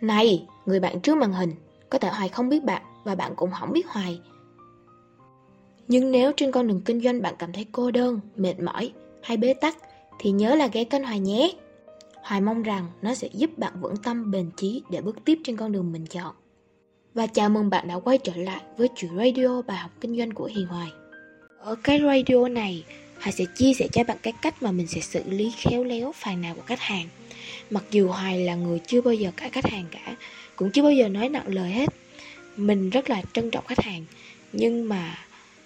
Này, người bạn trước màn hình, có thể Hoài không biết bạn và bạn cũng không biết Hoài. Nhưng nếu trên con đường kinh doanh bạn cảm thấy cô đơn, mệt mỏi hay bế tắc thì nhớ là ghé kênh Hoài nhé. Hoài mong rằng nó sẽ giúp bạn vững tâm bền chí để bước tiếp trên con đường mình chọn. Và chào mừng bạn đã quay trở lại với chuỗi radio bài học kinh doanh của Hiền Hoài. Ở cái radio này, Hoài sẽ chia sẻ cho bạn cái cách mà mình sẽ xử lý khéo léo phàn nàn của khách hàng. Mặc dù Hoài là người chưa bao giờ cãi khách hàng cả, cũng chưa bao giờ nói nặng lời hết. Mình rất là trân trọng khách hàng, nhưng mà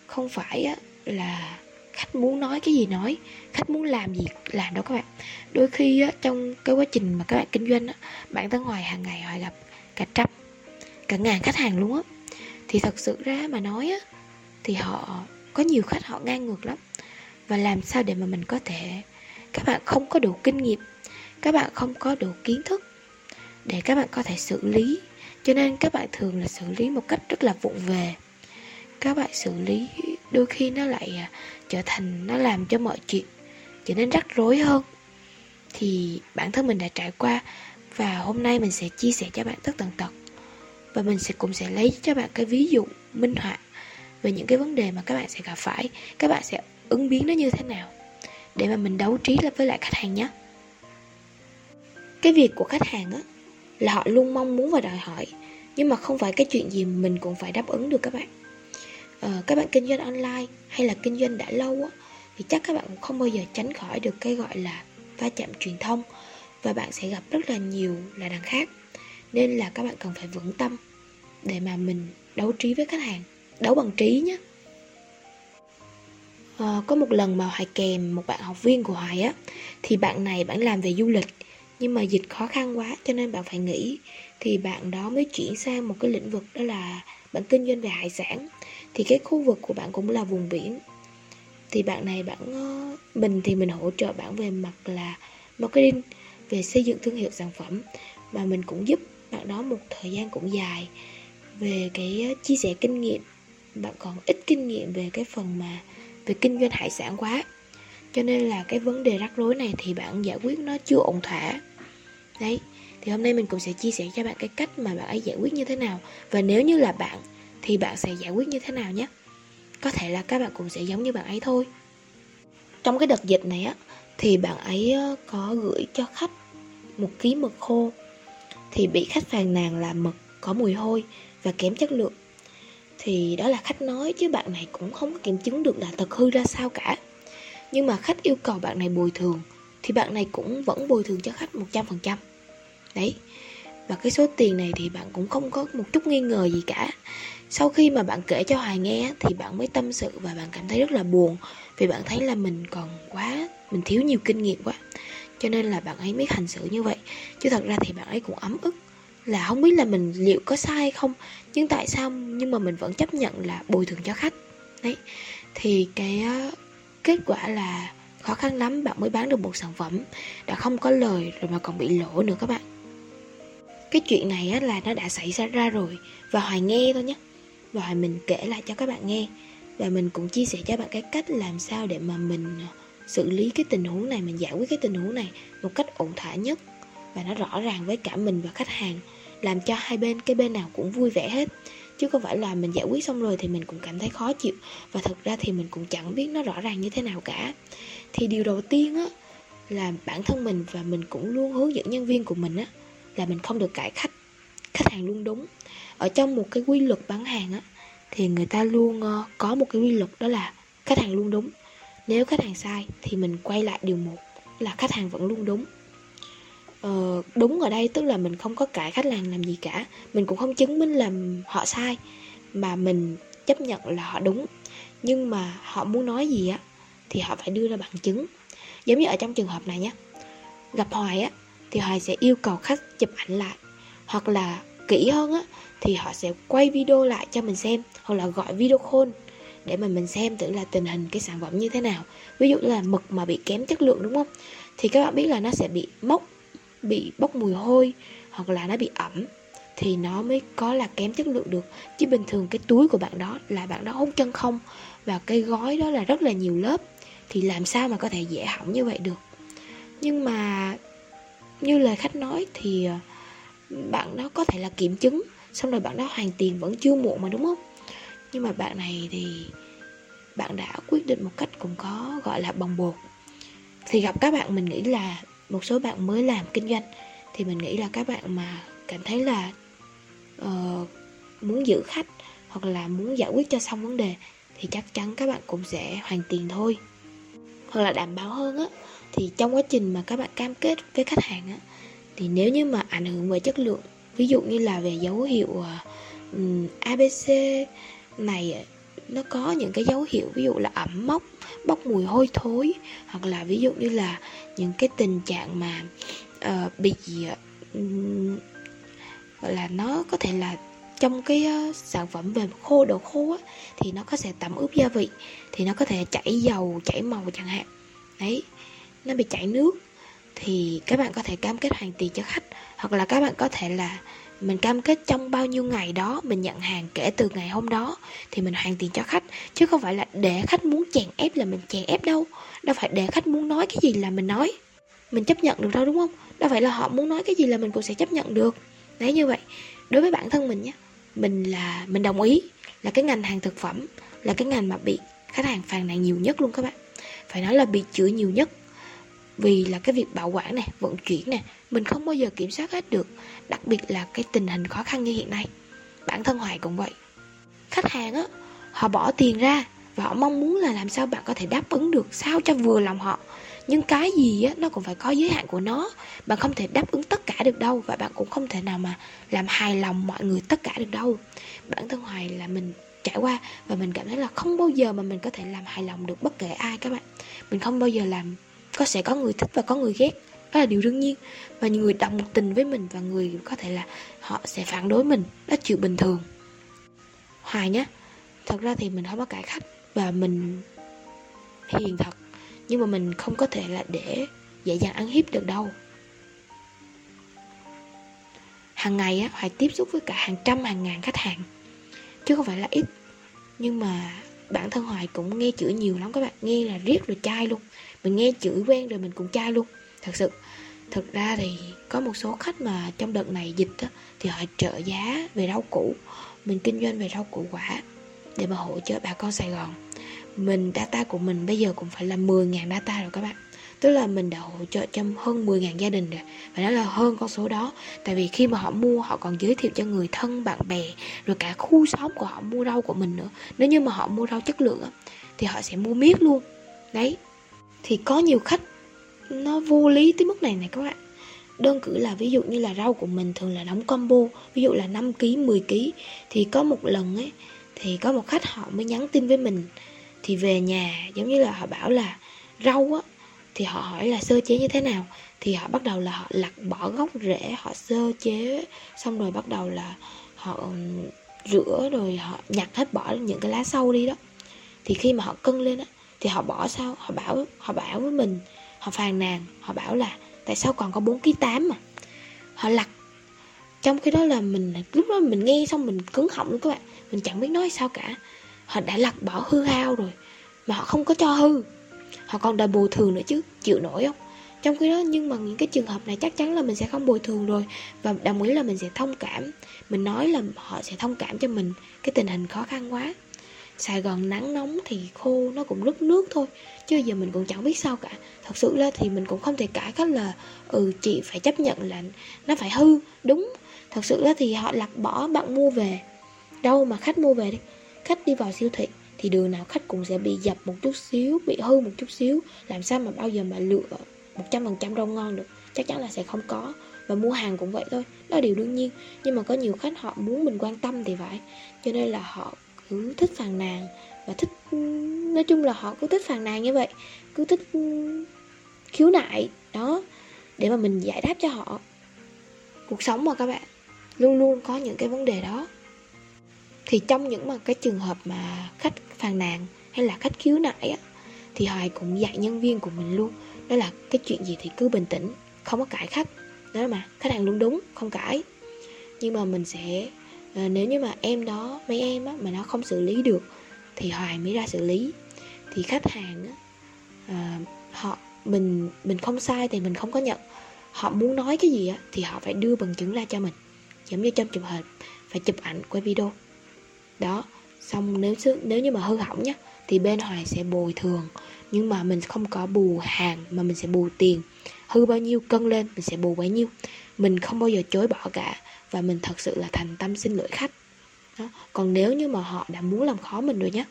không phải á, là khách muốn nói cái gì nói khách muốn làm gì làm đâu các bạn đôi khi á, trong cái quá trình mà các bạn kinh doanh á, bản thân hoài hàng ngày hoài gặp cả trăm cả ngàn khách hàng luôn á thì thật sự ra mà nói á thì họ có nhiều khách họ ngang ngược lắm và làm sao để mà mình có thể, các bạn không có đủ kinh nghiệm, các bạn không có đủ kiến thức để các bạn có thể xử lý. Cho nên các bạn thường là xử lý một cách rất là vụng về. Các bạn xử lý đôi khi nó lại à, trở thành, nó làm cho mọi chuyện trở nên rắc rối hơn. Thì bản thân mình đã trải qua và hôm nay mình sẽ chia sẻ cho bạn tất tần tật. Và mình sẽ cũng sẽ lấy cho bạn cái ví dụ minh họa về những cái vấn đề mà các bạn sẽ gặp phải. Các bạn sẽ ứng biến nó như thế nào? Để mà mình đấu trí với lại khách hàng nhé. Cái việc của khách hàng á là họ luôn mong muốn và đòi hỏi nhưng mà không phải cái chuyện gì mình cũng phải đáp ứng được các bạn. Ờ, các bạn kinh doanh online hay là kinh doanh đã lâu á thì chắc các bạn cũng không bao giờ tránh khỏi được cái gọi là va chạm truyền thông và bạn sẽ gặp rất là nhiều là đằng khác. Nên là các bạn cần phải vững tâm để mà mình đấu trí với khách hàng đấu bằng trí nhé à, có một lần mà hoài kèm một bạn học viên của hoài á thì bạn này bạn làm về du lịch nhưng mà dịch khó khăn quá cho nên bạn phải nghỉ. Thì bạn đó mới chuyển sang một cái lĩnh vực đó là bạn kinh doanh về hải sản. Thì cái khu vực của bạn cũng là vùng biển. Thì bạn này bạn ờ, mình thì mình hỗ trợ bạn về mặt là marketing về xây dựng thương hiệu sản phẩm. Và mình cũng giúp bạn đó một thời gian cũng dài về cái ờ, chia sẻ kinh nghiệm. Bạn còn ít kinh nghiệm về cái phần mà về kinh doanh hải sản quá. Cho nên là cái vấn đề rắc rối này thì bạn giải quyết nó chưa ổn thỏa. Đấy, thì hôm nay mình cũng sẽ chia sẻ cho bạn cái cách mà bạn ấy giải quyết như thế nào. Và nếu như là bạn, thì bạn sẽ giải quyết như thế nào nhé. Có thể là các bạn cũng sẽ giống như bạn ấy thôi. Trong cái đợt dịch này á, thì bạn ấy ờ, có gửi cho khách một ký mực khô. Thì bị khách phàn nàn là mực có mùi hôi và kém chất lượng thì đó là khách nói chứ bạn này cũng không có kiểm chứng được là thật hư ra sao cả. Nhưng mà khách yêu cầu bạn này bồi thường thì bạn này cũng vẫn bồi thường cho khách 100% đấy, và cái số tiền này thì bạn cũng không có một chút nghi ngờ gì cả. Sau khi mà bạn kể cho Hoài nghe thì bạn mới tâm sự và bạn cảm thấy rất là buồn vì bạn thấy là mình còn quá, mình thiếu nhiều kinh nghiệm quá. Cho nên là bạn ấy mới hành xử như vậy. Chứ thật ra thì bạn ấy cũng ấm ức là không biết là mình liệu có sai hay không nhưng tại sao nhưng mà mình vẫn chấp nhận là bồi thường cho khách. Đấy. Thì cái kết quả là khó khăn lắm bạn mới bán được một sản phẩm đã không có lời rồi mà còn bị lỗ nữa các bạn. Cái chuyện này á, là nó đã xảy ra ra rồi và hoài nghe thôi nhé. Và mình kể lại cho các bạn nghe. Và mình cũng chia sẻ cho bạn cái cách làm sao để mà mình ờ, xử lý cái tình huống này mình giải quyết cái tình huống này một cách ổn thỏa nhất và nó rõ ràng với cả mình và khách hàng, làm cho hai bên, cái bên nào cũng vui vẻ hết. Chứ không phải là mình giải quyết xong rồi thì mình cũng cảm thấy khó chịu, và thực ra thì mình cũng chẳng biết nó rõ ràng như thế nào cả. Thì điều đầu tiên á, là bản thân mình và mình cũng luôn hướng dẫn nhân viên của mình á, là mình không được cãi khách khách hàng luôn đúng. Ở trong một cái quy luật bán hàng á, thì người ta luôn ờ, có một cái quy luật đó là khách hàng luôn đúng. Nếu khách hàng sai thì mình quay lại điều một, là khách hàng vẫn luôn đúng uh, đúng ở đây tức là mình không có cãi khách hàng làm gì cả. Mình cũng không chứng minh là họ sai mà mình chấp nhận là họ đúng. Nhưng mà họ muốn nói gì á thì họ phải đưa ra bằng chứng. Giống như ở trong trường hợp này nhé gặp hoài á thì hoài sẽ yêu cầu khách chụp ảnh lại. Hoặc là kỹ hơn á thì họ sẽ quay video lại cho mình xem hoặc là gọi video call để mà mình xem thử là tình hình cái sản phẩm như thế nào. Ví dụ là mực mà bị kém chất lượng đúng không? Thì các bạn biết là nó sẽ bị mốc bị bốc mùi hôi hoặc là nó bị ẩm thì nó mới có là kém chất lượng được. Chứ bình thường cái túi của bạn đó là bạn đó hút chân không và cái gói đó là rất là nhiều lớp thì làm sao mà có thể dễ hỏng như vậy được? Nhưng mà như lời khách nói thì ờ, bạn đó có thể là kiểm chứng, xong rồi bạn đó hoàn tiền vẫn chưa muộn mà, đúng không? Nhưng mà bạn này thì bạn đã quyết định một cách cũng có gọi là bồng bột. Thì gặp các bạn mình nghĩ là một số bạn mới làm kinh doanh thì mình nghĩ là các bạn mà cảm thấy là uh, muốn giữ khách hoặc là muốn giải quyết cho xong vấn đề thì chắc chắn các bạn cũng sẽ hoàn tiền thôi. Hoặc là đảm bảo hơn á thì trong quá trình mà các bạn cam kết với khách hàng á thì nếu như mà ảnh hưởng về chất lượng ví dụ như là về dấu hiệu ờ, uh, abc này nó có những cái dấu hiệu ví dụ là ẩm mốc bốc mùi hôi thối hoặc là ví dụ như là những cái tình trạng mà uh, bị uh, gọi là nó có thể là trong cái uh, sản phẩm về khô độ khô á, thì nó có thể tẩm ướp gia vị thì nó có thể chảy dầu chảy màu chẳng hạn. Đấy nó bị chảy nước thì các bạn có thể cam kết hoàn tiền cho khách hoặc là các bạn có thể là mình cam kết trong bao nhiêu ngày đó mình nhận hàng kể từ ngày hôm đó, thì mình hoàn tiền cho khách, chứ không phải là để khách muốn chèn ép là mình chèn ép đâu. Đâu phải để khách muốn nói cái gì là mình nói. Mình chấp nhận được đâu, đúng không? Đâu phải là họ muốn nói cái gì là mình cũng sẽ chấp nhận được. Đấy, như vậy. Đối với bản thân mình nhé mình là, mình đồng ý là cái ngành hàng thực phẩm là cái ngành mà bị khách hàng phàn nàn nhiều nhất luôn các bạn. Phải nói là bị chửi nhiều nhất vì là cái việc bảo quản này, vận chuyển này, mình không bao giờ kiểm soát hết được, đặc biệt là cái tình hình khó khăn như hiện nay. Bản thân hoài cũng vậy. Khách hàng á, họ bỏ tiền ra và họ mong muốn là làm sao bạn có thể đáp ứng được sao cho vừa lòng họ. Nhưng cái gì á, nó cũng phải có giới hạn của nó. Bạn không thể đáp ứng tất cả được đâu và bạn cũng không thể nào mà làm hài lòng mọi người tất cả được đâu. Bản thân hoài là mình trải qua và mình cảm thấy là không bao giờ mà mình có thể làm hài lòng được bất kể ai các bạn. Mình không bao giờ làm có sẽ có người thích và có người ghét. Đó là điều đương nhiên. Và người đồng tình với mình và người có thể là họ sẽ phản đối mình. Đó chuyện bình thường. Hoài nhé thật ra thì mình không có cải khách và mình hiền thật. Nhưng mà mình không có thể là để dễ dàng ăn hiếp được đâu. Hàng ngày á, hoài tiếp xúc với cả hàng trăm, hàng ngàn khách hàng. Chứ không phải là ít. Nhưng mà bản thân hoài cũng nghe chửi nhiều lắm các bạn. Nghe là riết rồi chai luôn. Mình nghe chửi quen rồi mình cũng chai luôn. Thật sự thực ra thì có một số khách mà trong đợt này dịch á, thì họ trợ giá về rau củ. Mình kinh doanh về rau củ quả để mà hỗ trợ bà con Sài Gòn. Mình data của mình bây giờ cũng phải là 10.000 data rồi các bạn. Tức là mình đã hỗ trợ cho hơn 10.000 gia đình rồi. Và đó là hơn con số đó. Tại vì khi mà họ mua họ còn giới thiệu cho người thân, bạn bè Rồi cả khu xóm của họ mua rau của mình nữa. Nếu như mà họ mua rau chất lượng Thì họ sẽ mua miết luôn. Đấy. Thì có nhiều khách Nó vô lý tới mức này này các bạn. Đơn cử là ví dụ như là rau của mình thường là đóng combo Ví dụ là 5kg, 10kg Thì có một lần ấy Thì có một khách họ mới nhắn tin với mình. Thì về nhà giống như là họ bảo là Rau á thì họ hỏi là sơ chế như thế nào? Thì họ bắt đầu là họ lặt bỏ gốc rễ, họ sơ chế, xong rồi bắt đầu là họ rửa rồi họ nhặt hết bỏ những cái lá sâu đi đó. Thì khi mà họ cân lên á, thì họ bỏ sao? Họ bảo họ bảo với mình, họ phàn nàn, họ bảo là tại sao còn có 4 kg 8 mà? Họ lặt. Trong khi đó là mình, lúc đó mình nghe xong mình cứng họng luôn các bạn. Mình chẳng biết nói sao cả. Họ đã lặt bỏ hư hao rồi, mà họ không có cho hư họ còn đòi bồi thường nữa chứ, chịu nổi không? Trong khi đó, nhưng mà những cái trường hợp này chắc chắn là mình sẽ không bồi thường rồi. Và đồng ý là mình sẽ thông cảm. Mình nói là họ sẽ thông cảm cho mình. Cái tình hình khó khăn quá. Sài Gòn nắng nóng thì khô, nó cũng rút nước thôi. Chứ giờ mình cũng chẳng biết sao cả. Thật sự là thì mình cũng không thể cãi cách là Ừ chị phải chấp nhận là nó phải hư. Đúng. Thật sự là thì họ lặt bỏ bạn mua về. Đâu mà khách mua về đi. Khách đi vào siêu thị thì đường nào khách cũng sẽ bị dập một chút xíu, bị hư một chút xíu. Làm sao mà bao giờ mà lựa một trăm phần trăm rau ngon được? Chắc chắn là sẽ không có. Và mua hàng cũng vậy thôi. Đó là điều đương nhiên. Nhưng mà có nhiều khách họ muốn mình quan tâm thì phải. Cho nên là họ cứ thích phàn nàn và thích, nói chung là họ cứ thích phàn nàn như vậy. Cứ thích ừ, khiếu nại. Đó. Để mà mình giải đáp cho họ. Cuộc sống mà các bạn. Luôn luôn có những cái vấn đề đó. Thì trong những mà cái trường hợp mà khách phàn nàn hay là khách khiếu nại á thì hoài cũng dạy nhân viên của mình luôn. Đó là cái chuyện gì thì cứ bình tĩnh không có cãi khách. Đó mà khách hàng luôn đúng không cãi. Nhưng mà mình sẽ ờ, nếu như mà em đó mấy em á mà nó không xử lý được thì hoài mới ra xử lý. Thì khách hàng á à, họ mình mình không sai thì mình không có nhận. Họ muốn nói cái gì á thì họ phải đưa bằng chứng ra cho mình. Giống như trong trường hợp phải chụp ảnh quay video. Đó xong nếu nếu như mà hư hỏng nhá, thì bên hoài sẽ bồi thường. Nhưng mà mình không có bù hàng, mà mình sẽ bù tiền. Hư bao nhiêu cân lên, mình sẽ bù bấy nhiêu. Mình không bao giờ chối bỏ cả, và mình thật sự là thành tâm xin lỗi khách. Đó. còn nếu như mà họ đã muốn làm khó mình rồi nhá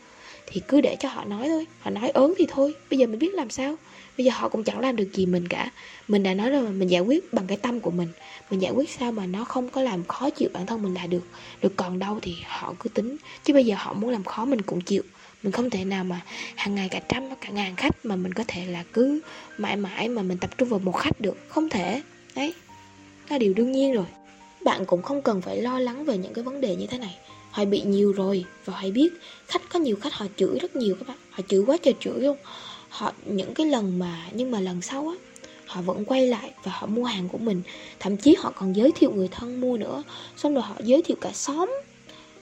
thì cứ để cho họ nói thôi, họ nói ớn thì thôi, bây giờ mình biết làm sao. Bây giờ họ cũng chẳng làm được gì mình cả. Mình đã nói rồi mà mình giải quyết bằng cái tâm của mình. Mình giải quyết sao mà nó không có làm khó chịu bản thân mình là được. Được còn đâu thì họ cứ tính. Chứ bây giờ họ muốn làm khó mình cũng chịu. Mình không thể nào mà hàng ngày cả trăm, cả ngàn khách mà mình có thể là cứ mãi mãi mà mình tập trung vào một khách được. Không thể. Đấy. Là điều đương nhiên rồi. Bạn cũng không cần phải lo lắng về những cái vấn đề như thế này họ bị nhiều rồi. Và hãy biết khách có nhiều khách, họ chửi rất nhiều các bạn. Họ chửi quá trời chửi luôn. Họ, những cái lần mà, nhưng mà lần sau á, họ vẫn quay lại và họ mua hàng của mình. Thậm chí họ còn giới thiệu người thân mua nữa. Xong rồi họ giới thiệu cả xóm,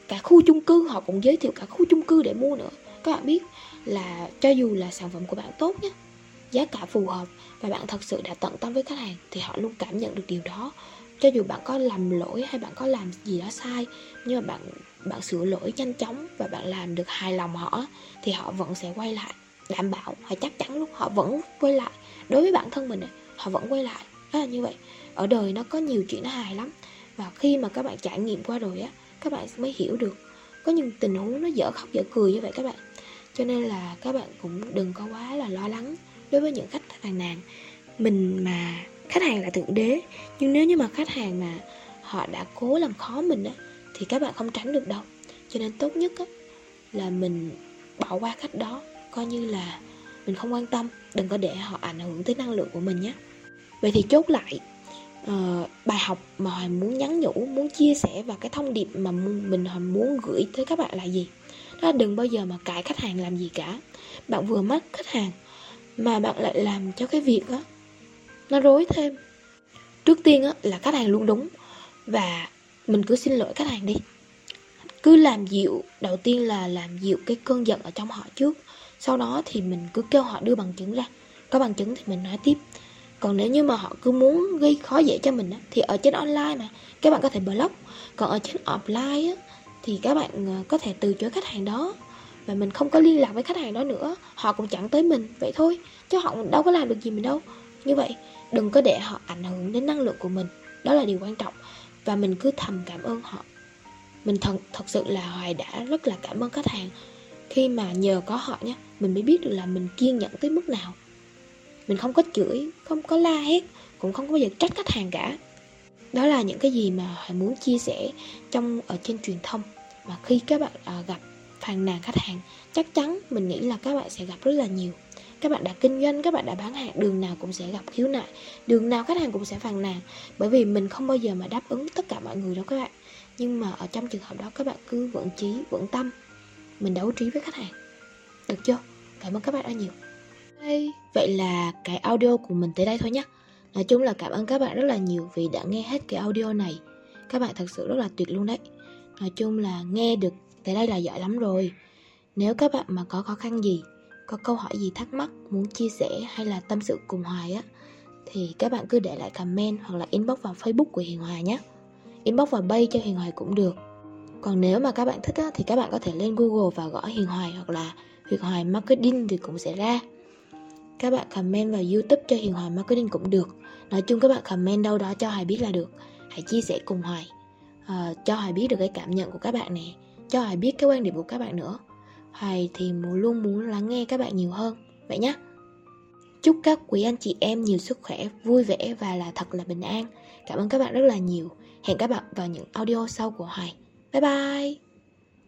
cả khu chung cư, họ cũng giới thiệu cả khu chung cư để mua nữa. Các bạn biết là cho dù là sản phẩm của bạn tốt nhé giá cả phù hợp và bạn thật sự đã tận tâm với khách hàng, thì họ luôn cảm nhận được điều đó cho dù bạn có làm lỗi hay bạn có làm gì đó sai nhưng mà bạn bạn sửa lỗi nhanh chóng và bạn làm được hài lòng họ thì họ vẫn sẽ quay lại đảm bảo. Họ chắc chắn luôn họ vẫn quay lại. Đối với bản thân mình này, họ vẫn quay lại. Đó là như vậy. Ở đời nó có nhiều chuyện nó hài lắm. Và khi mà các bạn trải nghiệm qua rồi á các bạn mới hiểu được. Có những tình huống nó dở khóc dở cười như vậy các bạn. Cho nên là các bạn cũng đừng có quá là lo lắng đối với những khách hàng nàn mình mà khách hàng là thượng đế nhưng nếu như mà khách hàng mà họ đã cố làm khó mình á thì các bạn không tránh được đâu. Cho nên tốt nhất á là mình bỏ qua khách đó coi như là mình không quan tâm đừng có để họ ảnh hưởng tới năng lượng của mình nhé. Vậy thì chốt lại uh, bài học mà hoài muốn nhắn nhủ muốn chia sẻ và cái thông điệp mà mình hoài muốn gửi tới các bạn là gì? Đó là đừng bao giờ mà cãi khách hàng làm gì cả. Bạn vừa mắc khách hàng mà bạn lại làm cho cái việc đó nó rối thêm. Trước tiên á, là khách hàng luôn đúng. Và mình cứ xin lỗi khách hàng đi. Cứ làm dịu đầu tiên là làm dịu cái cơn giận ở trong họ trước. Sau đó thì mình cứ kêu họ đưa bằng chứng ra. Có bằng chứng thì mình nói tiếp. Còn nếu như mà họ cứ muốn gây khó dễ cho mình á, thì ở trên online mà các bạn có thể block. Còn ở trên offline á, thì các bạn ờ, có thể từ chối khách hàng đó. Và mình không có liên lạc với khách hàng đó nữa. Họ cũng chẳng tới mình vậy thôi. Chứ họ đâu có làm được gì mình đâu như vậy đừng có để họ ảnh hưởng đến năng lượng của mình. Đó là điều quan trọng. Và mình cứ thầm cảm ơn họ. Mình thật thật sự là hoài đã rất là cảm ơn khách hàng. Khi mà nhờ có họ nhé mình mới biết được là mình kiên nhẫn tới mức nào. Mình không có chửi không có la hét cũng không có bao giờ trách khách hàng cả. Đó là những cái gì mà hoài muốn chia sẻ trong ở trên truyền thông. Mà khi các bạn à, gặp phàn nàn khách hàng chắc chắn mình nghĩ là các bạn sẽ gặp rất là nhiều các bạn đã kinh doanh các bạn đã bán hàng đường nào cũng sẽ gặp khiếu nại đường nào khách hàng cũng sẽ phàn nàn bởi vì mình không bao giờ mà đáp ứng tất cả mọi người đâu các bạn. Nhưng mà ở trong trường hợp đó các bạn cứ vững trí vững tâm mình đấu trí với khách hàng. Được chưa? Cảm ơn các bạn rất nhiều. Hey, vậy là cái audio của mình tới đây thôi nhé nói chung là cảm ơn các bạn rất là nhiều vì đã nghe hết cái audio này. Các bạn thật sự rất là tuyệt luôn đấy. Nói chung là nghe được tới đây là giỏi lắm rồi. Nếu các bạn mà có khó khăn gì có câu hỏi gì thắc mắc muốn chia sẻ hay là tâm sự cùng hoài á thì các bạn cứ để lại comment hoặc là inbox vào facebook của hiền hòa nhé. Inbox vào bay cho hiền hoài cũng được. Còn nếu mà các bạn thích á, thì các bạn có thể lên google và gõ hiền hoài hoặc là hiền hoài marketing thì cũng sẽ ra. Các bạn comment vào youtube cho hiền hoài marketing cũng được. Nói chung các bạn comment đâu đó cho hoài biết là được. Hãy chia sẻ cùng hoài. À, cho hoài biết được cái cảm nhận của các bạn nè. Cho hoài biết cái quan điểm của các bạn nữa hoài thì luôn muốn lắng nghe các bạn nhiều hơn. Vậy nhé chúc các quý anh chị em nhiều sức khỏe, vui vẻ và là thật là bình an. Cảm ơn các bạn rất là nhiều. Hẹn các bạn vào những audio sau của hoài. Bye bye.